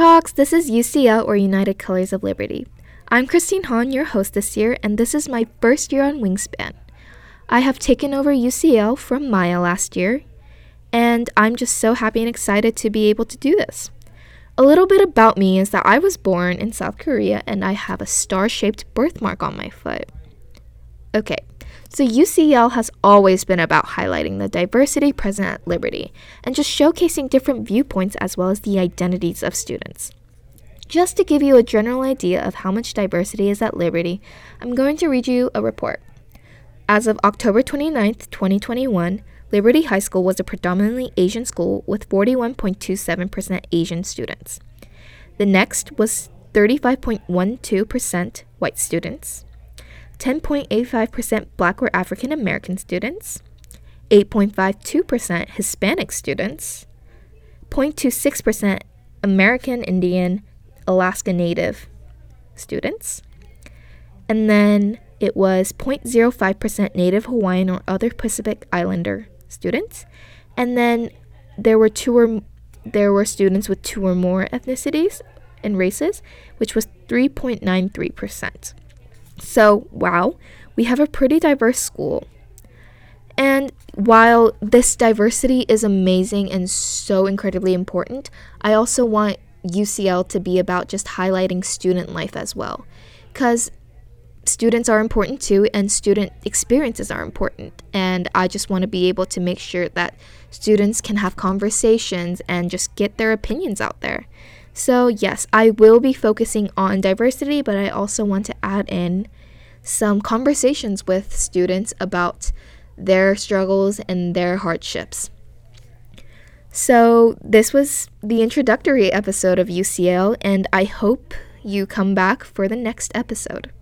Talks, this is UCL or United Colors of Liberty. I'm Christine Hahn, your host this year, and this is my first year on Wingspan. I have taken over UCL from Maya last year, and I'm just so happy and excited to be able to do this. A little bit about me is that I was born in South Korea and I have a star shaped birthmark on my foot. Okay, so UCL has always been about highlighting the diversity present at Liberty and just showcasing different viewpoints as well as the identities of students. Just to give you a general idea of how much diversity is at Liberty, I'm going to read you a report. As of October 29th, 2021, Liberty High School was a predominantly Asian school with 41.27% Asian students. The next was 35.12% white students, 10.85% Black or African American students, 8.52% Hispanic students, 0.26% American Indian, Alaska Native students, and then it was 0.05% Native Hawaiian or other Pacific Islander students, and then there were two or there were students with two or more ethnicities and races, which was 3.93%. So, wow, we have a pretty diverse school. And while this diversity is amazing and so incredibly important, I also want UCL to be about just highlighting student life as well. Because students are important too, and student experiences are important. And I just want to be able to make sure that students can have conversations and just get their opinions out there. So, yes, I will be focusing on diversity, but I also want to add in some conversations with students about their struggles and their hardships. So, this was the introductory episode of UCL, and I hope you come back for the next episode.